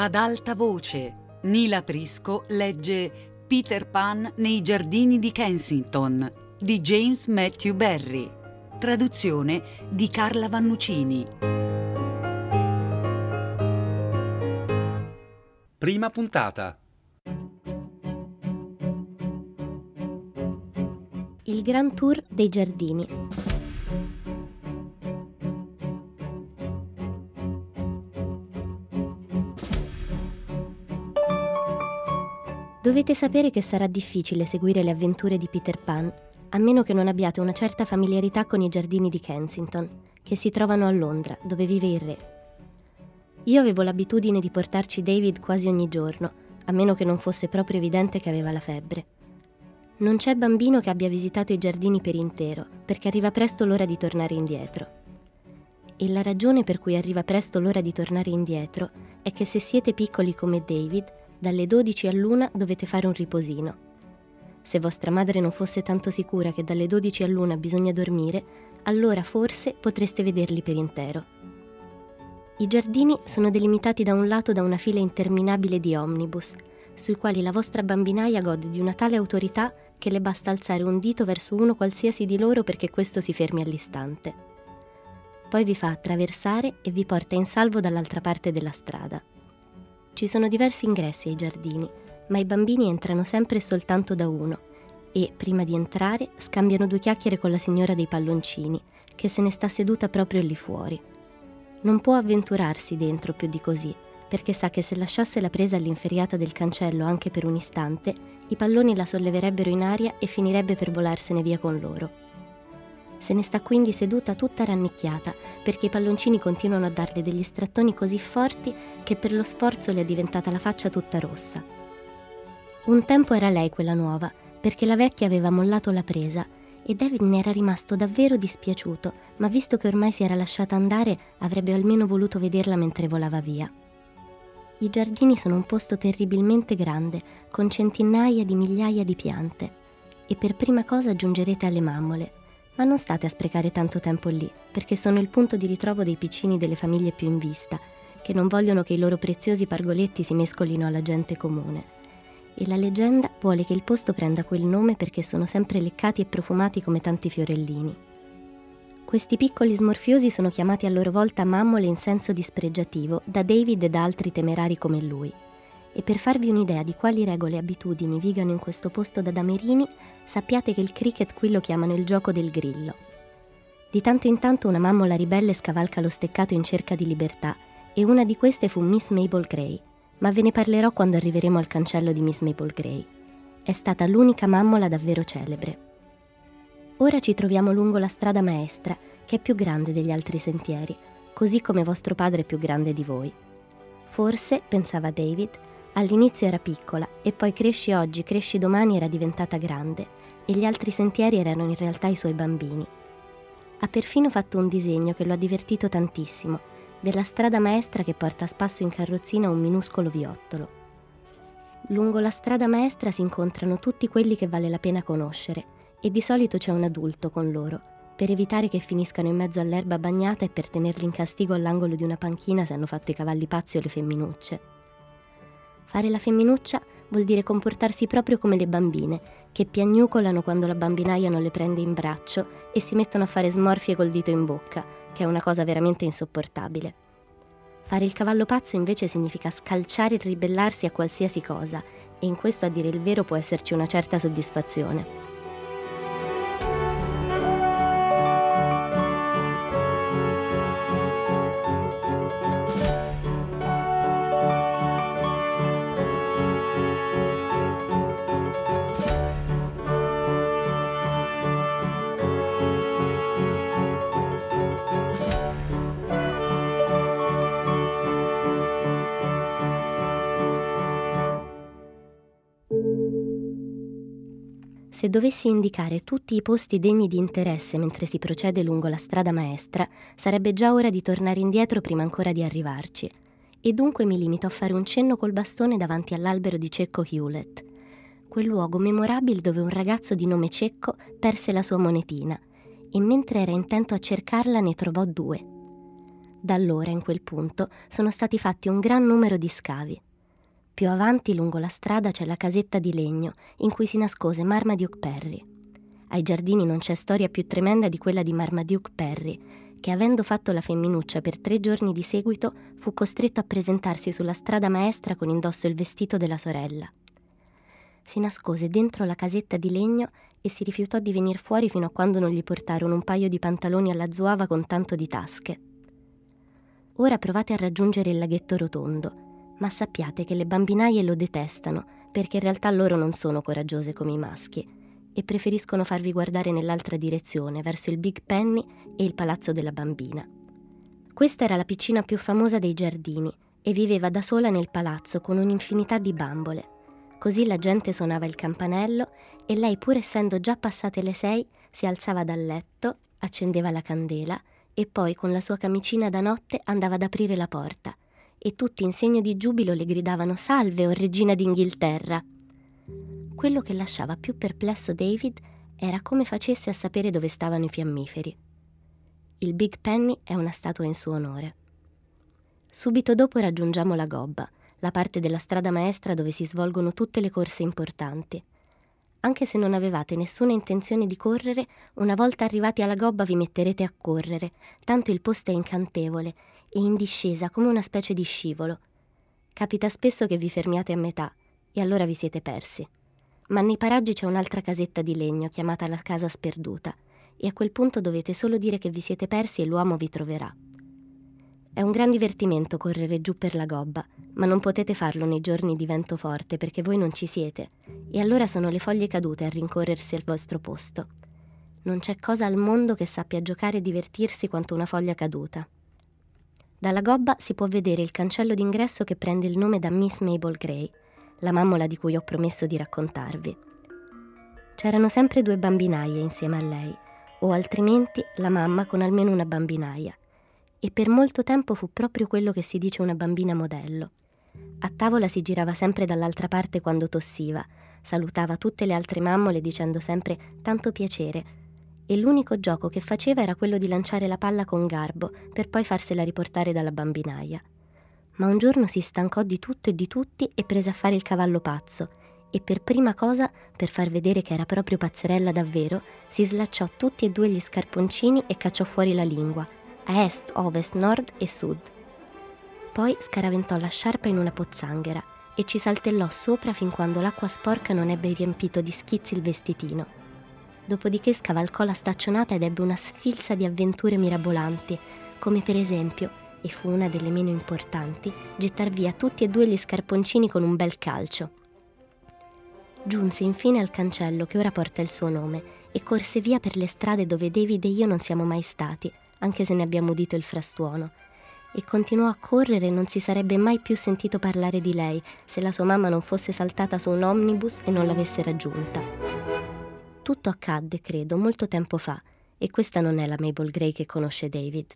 Ad alta voce, Nila Prisco legge Peter Pan nei giardini di Kensington di James Matthew Barry. Traduzione di Carla Vannucini. Prima puntata. Il Grand Tour dei giardini. Dovete sapere che sarà difficile seguire le avventure di Peter Pan, a meno che non abbiate una certa familiarità con i giardini di Kensington, che si trovano a Londra, dove vive il re. Io avevo l'abitudine di portarci David quasi ogni giorno, a meno che non fosse proprio evidente che aveva la febbre. Non c'è bambino che abbia visitato i giardini per intero, perché arriva presto l'ora di tornare indietro. E la ragione per cui arriva presto l'ora di tornare indietro è che se siete piccoli come David, dalle 12 all'una dovete fare un riposino. Se vostra madre non fosse tanto sicura che dalle 12 all'una bisogna dormire, allora forse potreste vederli per intero. I giardini sono delimitati da un lato da una fila interminabile di omnibus, sui quali la vostra bambinaia gode di una tale autorità che le basta alzare un dito verso uno qualsiasi di loro perché questo si fermi all'istante. Poi vi fa attraversare e vi porta in salvo dall'altra parte della strada. Ci sono diversi ingressi ai giardini, ma i bambini entrano sempre e soltanto da uno e, prima di entrare, scambiano due chiacchiere con la signora dei palloncini, che se ne sta seduta proprio lì fuori. Non può avventurarsi dentro più di così, perché sa che se lasciasse la presa all'inferiata del cancello anche per un istante, i palloni la solleverebbero in aria e finirebbe per volarsene via con loro. Se ne sta quindi seduta tutta rannicchiata, perché i palloncini continuano a darle degli strattoni così forti che per lo sforzo le è diventata la faccia tutta rossa. Un tempo era lei quella nuova, perché la vecchia aveva mollato la presa e David ne era rimasto davvero dispiaciuto, ma visto che ormai si era lasciata andare, avrebbe almeno voluto vederla mentre volava via. I giardini sono un posto terribilmente grande, con centinaia di migliaia di piante. E per prima cosa giungerete alle mammole, ma non state a sprecare tanto tempo lì, perché sono il punto di ritrovo dei piccini delle famiglie più in vista, che non vogliono che i loro preziosi pargoletti si mescolino alla gente comune. E la leggenda vuole che il posto prenda quel nome perché sono sempre leccati e profumati come tanti fiorellini. Questi piccoli smorfiosi sono chiamati a loro volta mammole in senso dispregiativo da David e da altri temerari come lui e per farvi un'idea di quali regole e abitudini vigano in questo posto da damerini, sappiate che il cricket qui lo chiamano il gioco del grillo. Di tanto in tanto una mammola ribelle scavalca lo steccato in cerca di libertà e una di queste fu Miss Mabel Gray, ma ve ne parlerò quando arriveremo al cancello di Miss Mabel Gray. È stata l'unica mammola davvero celebre. Ora ci troviamo lungo la strada maestra, che è più grande degli altri sentieri, così come vostro padre è più grande di voi. Forse, pensava David, All'inizio era piccola e poi cresci oggi, cresci domani era diventata grande e gli altri sentieri erano in realtà i suoi bambini. Ha perfino fatto un disegno che lo ha divertito tantissimo, della strada maestra che porta a spasso in carrozzina un minuscolo viottolo. Lungo la strada maestra si incontrano tutti quelli che vale la pena conoscere e di solito c'è un adulto con loro, per evitare che finiscano in mezzo all'erba bagnata e per tenerli in castigo all'angolo di una panchina se hanno fatto i cavalli pazzi o le femminucce. Fare la femminuccia vuol dire comportarsi proprio come le bambine, che piagnucolano quando la bambinaia non le prende in braccio e si mettono a fare smorfie col dito in bocca, che è una cosa veramente insopportabile. Fare il cavallo pazzo invece significa scalciare e ribellarsi a qualsiasi cosa, e in questo a dire il vero può esserci una certa soddisfazione. Se dovessi indicare tutti i posti degni di interesse mentre si procede lungo la strada maestra, sarebbe già ora di tornare indietro prima ancora di arrivarci. E dunque mi limito a fare un cenno col bastone davanti all'albero di Cecco Hewlett, quel luogo memorabile dove un ragazzo di nome Cecco perse la sua monetina e mentre era intento a cercarla ne trovò due. Da allora, in quel punto, sono stati fatti un gran numero di scavi. Più avanti, lungo la strada, c'è la casetta di legno in cui si nascose Marmaduke Perry. Ai giardini non c'è storia più tremenda di quella di Marmaduke Perry, che avendo fatto la femminuccia per tre giorni di seguito, fu costretto a presentarsi sulla strada maestra con indosso il vestito della sorella. Si nascose dentro la casetta di legno e si rifiutò di venir fuori fino a quando non gli portarono un paio di pantaloni alla zuava con tanto di tasche. Ora provate a raggiungere il laghetto rotondo, ma sappiate che le bambinaie lo detestano perché in realtà loro non sono coraggiose come i maschi e preferiscono farvi guardare nell'altra direzione, verso il Big Penny e il palazzo della bambina. Questa era la piccina più famosa dei giardini e viveva da sola nel palazzo con un'infinità di bambole. Così la gente suonava il campanello e lei, pur essendo già passate le sei, si alzava dal letto, accendeva la candela e poi con la sua camicina da notte andava ad aprire la porta e tutti in segno di giubilo le gridavano Salve, o regina d'Inghilterra. Quello che lasciava più perplesso David era come facesse a sapere dove stavano i fiammiferi. Il Big Penny è una statua in suo onore. Subito dopo raggiungiamo la gobba, la parte della strada maestra dove si svolgono tutte le corse importanti. Anche se non avevate nessuna intenzione di correre, una volta arrivati alla gobba vi metterete a correre, tanto il posto è incantevole e in discesa come una specie di scivolo. Capita spesso che vi fermiate a metà e allora vi siete persi. Ma nei paraggi c'è un'altra casetta di legno chiamata la casa sperduta e a quel punto dovete solo dire che vi siete persi e l'uomo vi troverà. È un gran divertimento correre giù per la gobba, ma non potete farlo nei giorni di vento forte perché voi non ci siete, e allora sono le foglie cadute a rincorrersi al vostro posto. Non c'è cosa al mondo che sappia giocare e divertirsi quanto una foglia caduta. Dalla gobba si può vedere il cancello d'ingresso che prende il nome da Miss Mabel Gray, la mammola di cui ho promesso di raccontarvi. C'erano sempre due bambinaie insieme a lei, o altrimenti la mamma con almeno una bambinaia e per molto tempo fu proprio quello che si dice una bambina modello. A tavola si girava sempre dall'altra parte quando tossiva, salutava tutte le altre mammole dicendo sempre tanto piacere e l'unico gioco che faceva era quello di lanciare la palla con garbo per poi farsela riportare dalla bambinaia. Ma un giorno si stancò di tutto e di tutti e prese a fare il cavallo pazzo e per prima cosa, per far vedere che era proprio pazzerella davvero, si slacciò tutti e due gli scarponcini e cacciò fuori la lingua a est, ovest, nord e sud. Poi scaraventò la sciarpa in una pozzanghera e ci saltellò sopra fin quando l'acqua sporca non ebbe riempito di schizzi il vestitino. Dopodiché scavalcò la staccionata ed ebbe una sfilza di avventure mirabolanti, come per esempio, e fu una delle meno importanti, gettar via tutti e due gli scarponcini con un bel calcio. Giunse infine al cancello che ora porta il suo nome e corse via per le strade dove David e io non siamo mai stati, anche se ne abbiamo udito il frastuono. E continuò a correre e non si sarebbe mai più sentito parlare di lei se la sua mamma non fosse saltata su un omnibus e non l'avesse raggiunta. Tutto accadde, credo, molto tempo fa, e questa non è la Mabel Gray che conosce David.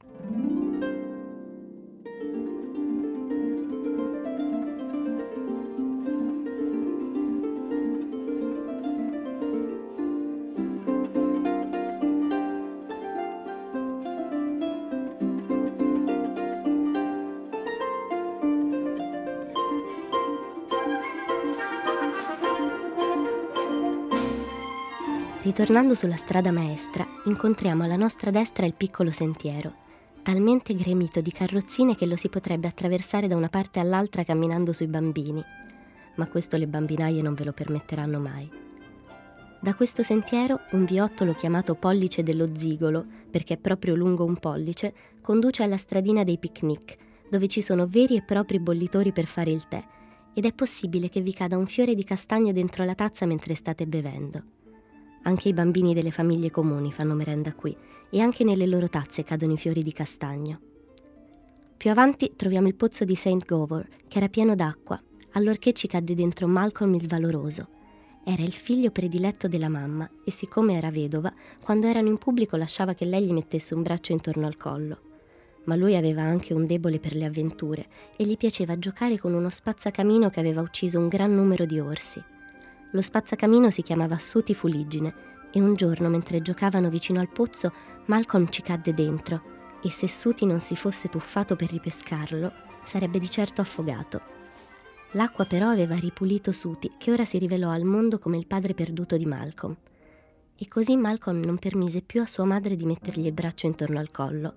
Ritornando sulla strada maestra, incontriamo alla nostra destra il piccolo sentiero, talmente gremito di carrozzine che lo si potrebbe attraversare da una parte all'altra camminando sui bambini, ma questo le bambinaie non ve lo permetteranno mai. Da questo sentiero un viottolo chiamato Pollice dello Zigolo, perché è proprio lungo un pollice, conduce alla stradina dei picnic, dove ci sono veri e propri bollitori per fare il tè, ed è possibile che vi cada un fiore di castagno dentro la tazza mentre state bevendo. Anche i bambini delle famiglie comuni fanno merenda qui e anche nelle loro tazze cadono i fiori di castagno. Più avanti troviamo il pozzo di St. Govor, che era pieno d'acqua, allorché ci cadde dentro Malcolm il valoroso. Era il figlio prediletto della mamma e siccome era vedova, quando erano in pubblico lasciava che lei gli mettesse un braccio intorno al collo. Ma lui aveva anche un debole per le avventure e gli piaceva giocare con uno spazzacamino che aveva ucciso un gran numero di orsi. Lo spazzacamino si chiamava Suti Fuligine e un giorno mentre giocavano vicino al pozzo Malcolm ci cadde dentro e se Suti non si fosse tuffato per ripescarlo, sarebbe di certo affogato. L'acqua però aveva ripulito Suti, che ora si rivelò al mondo come il padre perduto di Malcolm. E così Malcolm non permise più a sua madre di mettergli il braccio intorno al collo.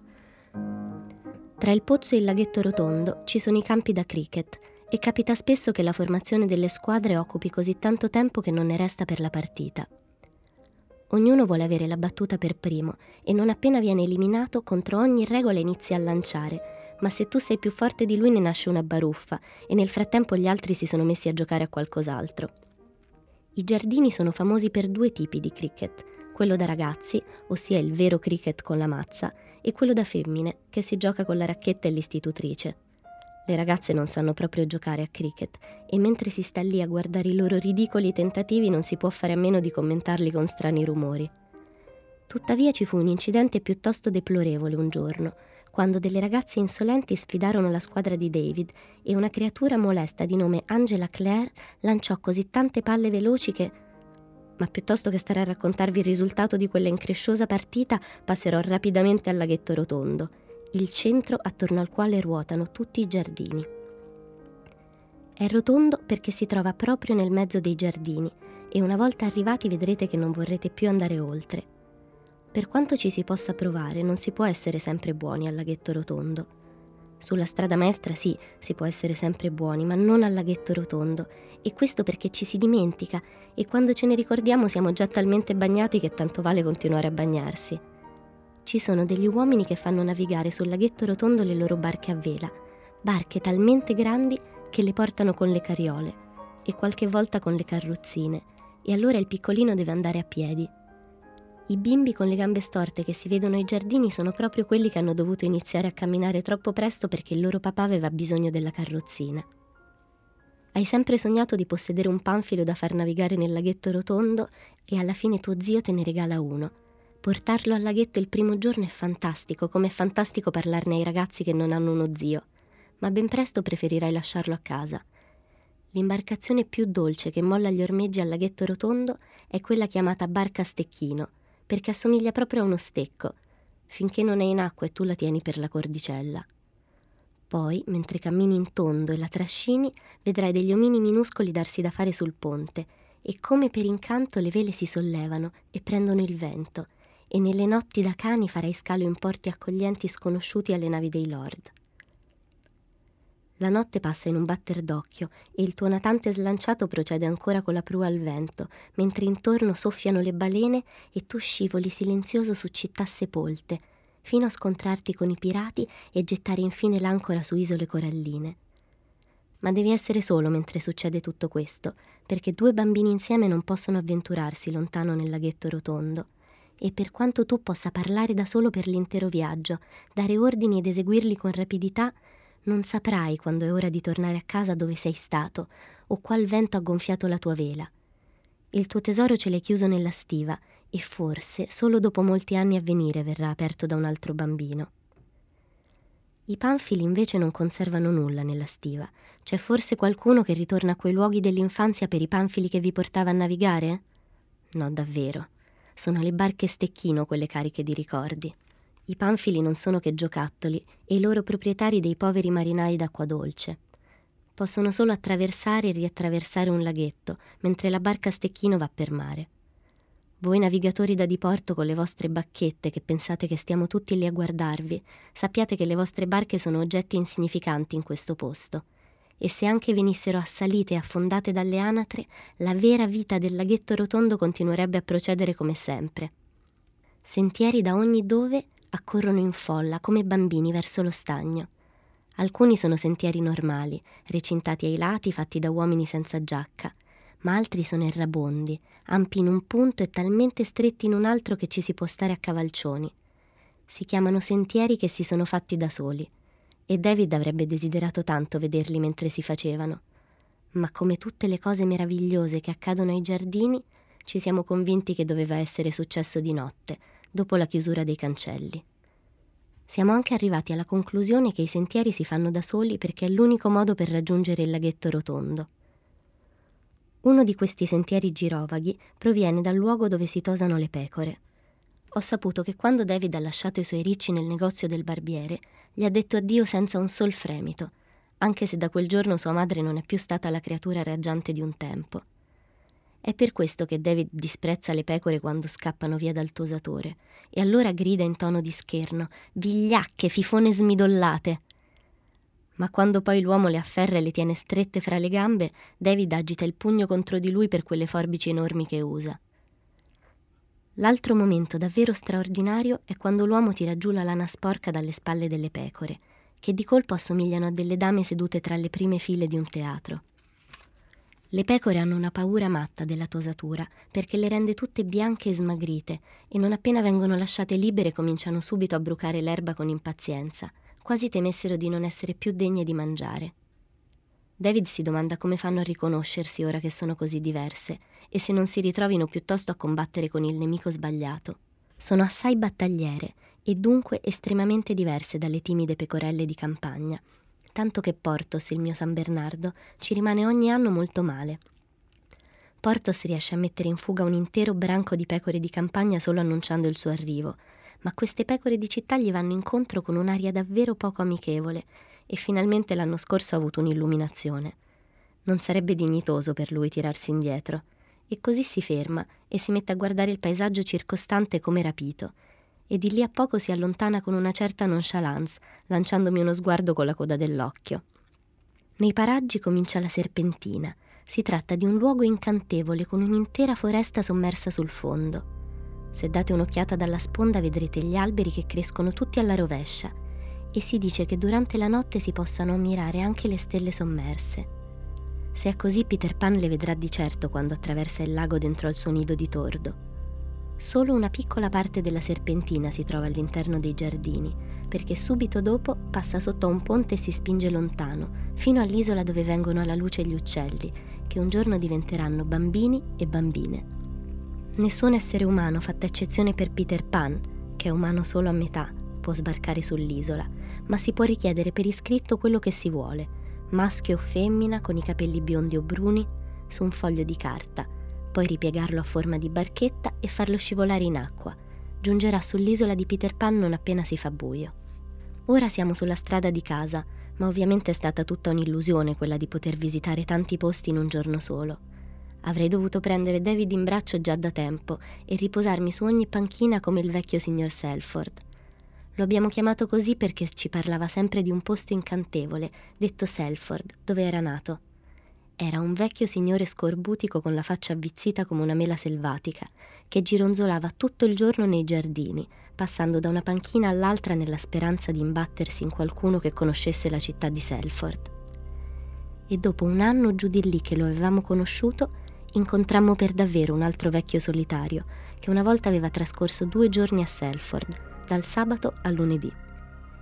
Tra il pozzo e il laghetto rotondo ci sono i campi da cricket e capita spesso che la formazione delle squadre occupi così tanto tempo che non ne resta per la partita. Ognuno vuole avere la battuta per primo e non appena viene eliminato contro ogni regola inizia a lanciare, ma se tu sei più forte di lui ne nasce una baruffa e nel frattempo gli altri si sono messi a giocare a qualcos'altro. I giardini sono famosi per due tipi di cricket, quello da ragazzi, ossia il vero cricket con la mazza, e quello da femmine, che si gioca con la racchetta e l'istitutrice. Le ragazze non sanno proprio giocare a cricket e mentre si sta lì a guardare i loro ridicoli tentativi non si può fare a meno di commentarli con strani rumori. Tuttavia ci fu un incidente piuttosto deplorevole un giorno, quando delle ragazze insolenti sfidarono la squadra di David e una creatura molesta di nome Angela Clare lanciò così tante palle veloci che... Ma piuttosto che stare a raccontarvi il risultato di quella incresciosa partita, passerò rapidamente al laghetto rotondo il centro attorno al quale ruotano tutti i giardini. È rotondo perché si trova proprio nel mezzo dei giardini e una volta arrivati vedrete che non vorrete più andare oltre. Per quanto ci si possa provare, non si può essere sempre buoni al laghetto rotondo. Sulla strada maestra sì, si può essere sempre buoni, ma non al laghetto rotondo. E questo perché ci si dimentica e quando ce ne ricordiamo siamo già talmente bagnati che tanto vale continuare a bagnarsi ci sono degli uomini che fanno navigare sul laghetto rotondo le loro barche a vela, barche talmente grandi che le portano con le carriole e qualche volta con le carrozzine, e allora il piccolino deve andare a piedi. I bimbi con le gambe storte che si vedono ai giardini sono proprio quelli che hanno dovuto iniziare a camminare troppo presto perché il loro papà aveva bisogno della carrozzina. Hai sempre sognato di possedere un panfilo da far navigare nel laghetto rotondo e alla fine tuo zio te ne regala uno Portarlo al laghetto il primo giorno è fantastico, come è fantastico parlarne ai ragazzi che non hanno uno zio, ma ben presto preferirai lasciarlo a casa. L'imbarcazione più dolce che molla gli ormeggi al laghetto rotondo è quella chiamata barca stecchino, perché assomiglia proprio a uno stecco, finché non è in acqua e tu la tieni per la cordicella. Poi, mentre cammini in tondo e la trascini, vedrai degli omini minuscoli darsi da fare sul ponte, e come per incanto le vele si sollevano e prendono il vento, e nelle notti da cani farai scalo in porti accoglienti sconosciuti alle navi dei lord. La notte passa in un batter d'occhio e il tuo natante slanciato procede ancora con la prua al vento, mentre intorno soffiano le balene e tu scivoli silenzioso su città sepolte, fino a scontrarti con i pirati e gettare infine l'ancora su isole coralline. Ma devi essere solo mentre succede tutto questo, perché due bambini insieme non possono avventurarsi lontano nel laghetto rotondo e per quanto tu possa parlare da solo per l'intero viaggio, dare ordini ed eseguirli con rapidità, non saprai quando è ora di tornare a casa dove sei stato o qual vento ha gonfiato la tua vela. Il tuo tesoro ce l'hai chiuso nella stiva e forse solo dopo molti anni a venire verrà aperto da un altro bambino. I panfili invece non conservano nulla nella stiva. C'è forse qualcuno che ritorna a quei luoghi dell'infanzia per i panfili che vi portava a navigare? No, davvero. Sono le barche stecchino quelle cariche di ricordi. I panfili non sono che giocattoli e i loro proprietari dei poveri marinai d'acqua dolce. Possono solo attraversare e riattraversare un laghetto, mentre la barca stecchino va per mare. Voi navigatori da diporto con le vostre bacchette che pensate che stiamo tutti lì a guardarvi, sappiate che le vostre barche sono oggetti insignificanti in questo posto e se anche venissero assalite e affondate dalle anatre, la vera vita del laghetto rotondo continuerebbe a procedere come sempre. Sentieri da ogni dove accorrono in folla come bambini verso lo stagno. Alcuni sono sentieri normali, recintati ai lati, fatti da uomini senza giacca, ma altri sono errabondi, ampi in un punto e talmente stretti in un altro che ci si può stare a cavalcioni. Si chiamano sentieri che si sono fatti da soli e David avrebbe desiderato tanto vederli mentre si facevano. Ma come tutte le cose meravigliose che accadono ai giardini, ci siamo convinti che doveva essere successo di notte, dopo la chiusura dei cancelli. Siamo anche arrivati alla conclusione che i sentieri si fanno da soli perché è l'unico modo per raggiungere il laghetto rotondo. Uno di questi sentieri girovaghi proviene dal luogo dove si tosano le pecore. ho saputo che quando David ha lasciato i suoi ricci nel negozio del barbiere, gli ha detto addio senza un sol fremito, anche se da quel giorno sua madre non è più stata la creatura raggiante di un tempo. È per questo che David disprezza le pecore quando scappano via dal tosatore, e allora grida in tono di scherno: Vigliacche, fifone smidollate! Ma quando poi l'uomo le afferra e le tiene strette fra le gambe, David agita il pugno contro di lui per quelle forbici enormi che usa. L'altro momento davvero straordinario è quando l'uomo tira giù la lana sporca dalle spalle delle pecore, che di colpo assomigliano a delle dame sedute tra le prime file di un teatro. Le pecore hanno una paura matta della tosatura, perché le rende tutte bianche e smagrite, e non appena vengono lasciate libere cominciano subito a brucare l'erba con impazienza, quasi temessero di non essere più degne di mangiare. David si domanda come fanno a riconoscersi ora che sono così diverse e se non si ritrovino piuttosto a combattere con il nemico sbagliato. Sono assai battagliere e dunque estremamente diverse dalle timide pecorelle di campagna, tanto che Portos, il mio San Bernardo, ci rimane ogni anno molto male. Portos riesce a mettere in fuga un intero branco di pecore di campagna solo annunciando il suo arrivo, ma queste pecore di città gli vanno incontro con un'aria davvero poco amichevole e finalmente l'anno scorso ha avuto un'illuminazione. Non sarebbe dignitoso per lui tirarsi indietro. E così si ferma e si mette a guardare il paesaggio circostante come rapito. E di lì a poco si allontana con una certa nonchalance, lanciandomi uno sguardo con la coda dell'occhio. Nei paraggi comincia la serpentina. Si tratta di un luogo incantevole con un'intera foresta sommersa sul fondo. Se date un'occhiata dalla sponda vedrete gli alberi che crescono tutti alla rovescia e si dice che durante la notte si possano ammirare anche le stelle sommerse. Se è così Peter Pan le vedrà di certo quando attraversa il lago dentro al suo nido di tordo. Solo una piccola parte della serpentina si trova all'interno dei giardini, perché subito dopo passa sotto a un ponte e si spinge lontano, fino all'isola dove vengono alla luce gli uccelli, che un giorno diventeranno bambini e bambine. Nessun essere umano, fatta eccezione per Peter Pan, che è umano solo a metà, può sbarcare sull'isola, ma si può richiedere per iscritto quello che si vuole, maschio o femmina con i capelli biondi o bruni, su un foglio di carta, poi ripiegarlo a forma di barchetta e farlo scivolare in acqua. Giungerà sull'isola di Peter Pan non appena si fa buio. Ora siamo sulla strada di casa, ma ovviamente è stata tutta un'illusione quella di poter visitare tanti posti in un giorno solo. Avrei dovuto prendere David in braccio già da tempo e riposarmi su ogni panchina come il vecchio signor Selford. Lo abbiamo chiamato così perché ci parlava sempre di un posto incantevole, detto Selford, dove era nato. Era un vecchio signore scorbutico con la faccia avvizzita come una mela selvatica, che gironzolava tutto il giorno nei giardini, passando da una panchina all'altra nella speranza di imbattersi in qualcuno che conoscesse la città di Selford. E dopo un anno giù di lì che lo avevamo conosciuto, incontrammo per davvero un altro vecchio solitario, che una volta aveva trascorso due giorni a Selford, dal sabato al lunedì.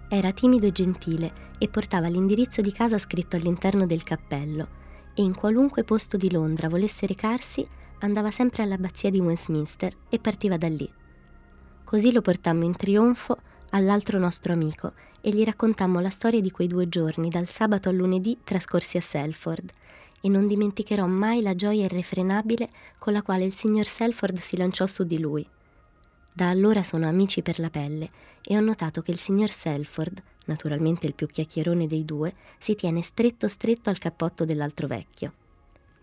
Era timido e gentile e portava l'indirizzo di casa scritto all'interno del cappello e in qualunque posto di Londra volesse recarsi andava sempre all'abbazia di Westminster e partiva da lì. Così lo portammo in trionfo all'altro nostro amico e gli raccontammo la storia di quei due giorni, dal sabato al lunedì trascorsi a Selford, e non dimenticherò mai la gioia irrefrenabile con la quale il signor Selford si lanciò su di lui. Da allora sono amici per la pelle e ho notato che il signor Selford, naturalmente il più chiacchierone dei due, si tiene stretto stretto al cappotto dell'altro vecchio.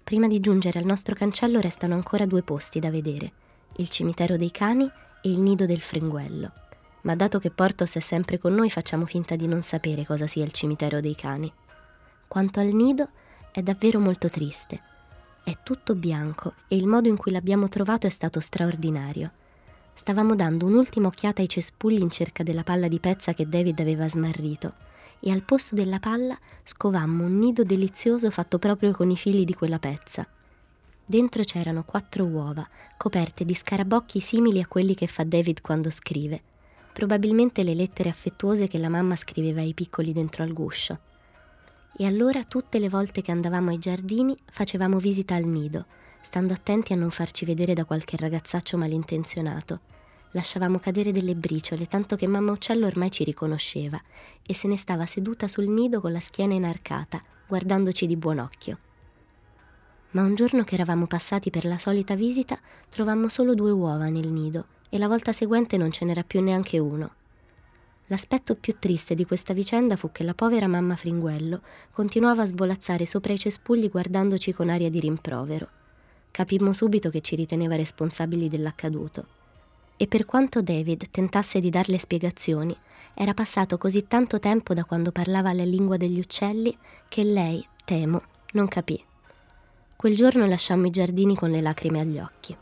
Prima di giungere al nostro cancello restano ancora due posti da vedere, il cimitero dei cani e il nido del fringuello. Ma dato che Portos è sempre con noi facciamo finta di non sapere cosa sia il cimitero dei cani. Quanto al nido, è davvero molto triste. È tutto bianco e il modo in cui l'abbiamo trovato è stato straordinario. Stavamo dando un'ultima occhiata ai cespugli in cerca della palla di pezza che David aveva smarrito e al posto della palla scovammo un nido delizioso fatto proprio con i fili di quella pezza. Dentro c'erano quattro uova, coperte di scarabocchi simili a quelli che fa David quando scrive, probabilmente le lettere affettuose che la mamma scriveva ai piccoli dentro al guscio. E allora tutte le volte che andavamo ai giardini facevamo visita al nido, stando attenti a non farci vedere da qualche ragazzaccio malintenzionato. Lasciavamo cadere delle briciole, tanto che mamma uccello ormai ci riconosceva e se ne stava seduta sul nido con la schiena inarcata, guardandoci di buon occhio. Ma un giorno che eravamo passati per la solita visita, trovammo solo due uova nel nido e la volta seguente non ce n'era più neanche uno. L'aspetto più triste di questa vicenda fu che la povera mamma Fringuello continuava a svolazzare sopra i cespugli guardandoci con aria di rimprovero. Capimmo subito che ci riteneva responsabili dell'accaduto. E per quanto David tentasse di darle spiegazioni, era passato così tanto tempo da quando parlava la lingua degli uccelli che lei, temo, non capì. Quel giorno lasciammo i giardini con le lacrime agli occhi.